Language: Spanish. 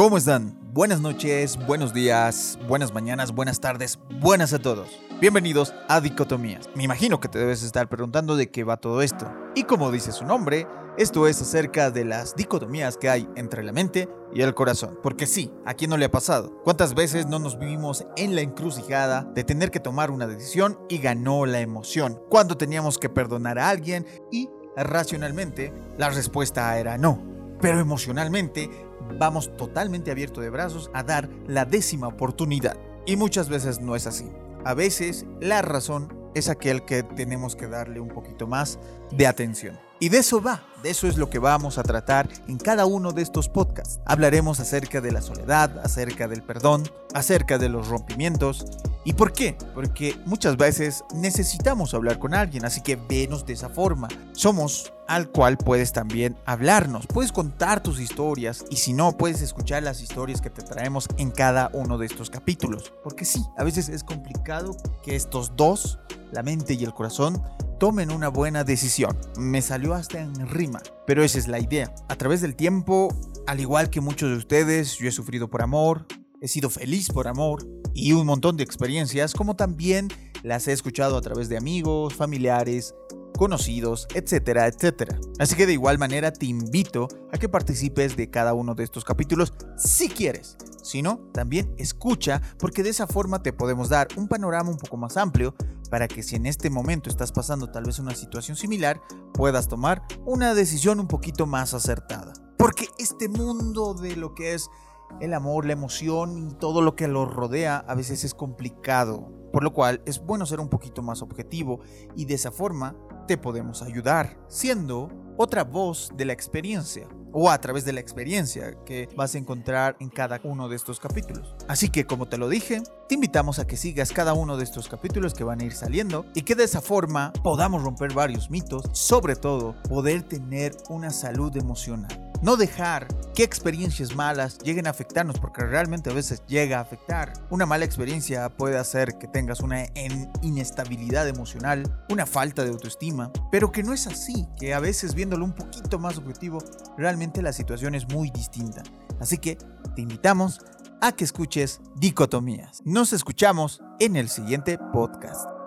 ¿Cómo están? Buenas noches, buenos días, buenas mañanas, buenas tardes, buenas a todos. Bienvenidos a Dicotomías. Me imagino que te debes estar preguntando de qué va todo esto. Y como dice su nombre, esto es acerca de las dicotomías que hay entre la mente y el corazón. Porque sí, ¿a quién no le ha pasado? ¿Cuántas veces no nos vivimos en la encrucijada de tener que tomar una decisión y ganó la emoción? Cuando teníamos que perdonar a alguien y racionalmente la respuesta era no. Pero emocionalmente vamos totalmente abierto de brazos a dar la décima oportunidad. Y muchas veces no es así. A veces la razón es aquel que tenemos que darle un poquito más de atención. Y de eso va, de eso es lo que vamos a tratar en cada uno de estos podcasts. Hablaremos acerca de la soledad, acerca del perdón, acerca de los rompimientos. ¿Y por qué? Porque muchas veces necesitamos hablar con alguien, así que venos de esa forma. Somos al cual puedes también hablarnos, puedes contar tus historias y si no, puedes escuchar las historias que te traemos en cada uno de estos capítulos. Porque sí, a veces es complicado que estos dos, la mente y el corazón, tomen una buena decisión. Me salió hasta en rima, pero esa es la idea. A través del tiempo, al igual que muchos de ustedes, yo he sufrido por amor, he sido feliz por amor y un montón de experiencias, como también las he escuchado a través de amigos, familiares, conocidos, etcétera, etcétera. Así que de igual manera te invito a que participes de cada uno de estos capítulos si quieres. Si no, también escucha porque de esa forma te podemos dar un panorama un poco más amplio para que si en este momento estás pasando tal vez una situación similar, puedas tomar una decisión un poquito más acertada. Porque este mundo de lo que es el amor, la emoción y todo lo que lo rodea a veces es complicado, por lo cual es bueno ser un poquito más objetivo y de esa forma te podemos ayudar, siendo otra voz de la experiencia o a través de la experiencia que vas a encontrar en cada uno de estos capítulos. Así que como te lo dije, te invitamos a que sigas cada uno de estos capítulos que van a ir saliendo y que de esa forma podamos romper varios mitos, sobre todo poder tener una salud emocional. No dejar que experiencias malas lleguen a afectarnos, porque realmente a veces llega a afectar. Una mala experiencia puede hacer que tengas una inestabilidad emocional, una falta de autoestima, pero que no es así, que a veces viéndolo un poquito más objetivo, realmente la situación es muy distinta. Así que te invitamos a que escuches Dicotomías. Nos escuchamos en el siguiente podcast.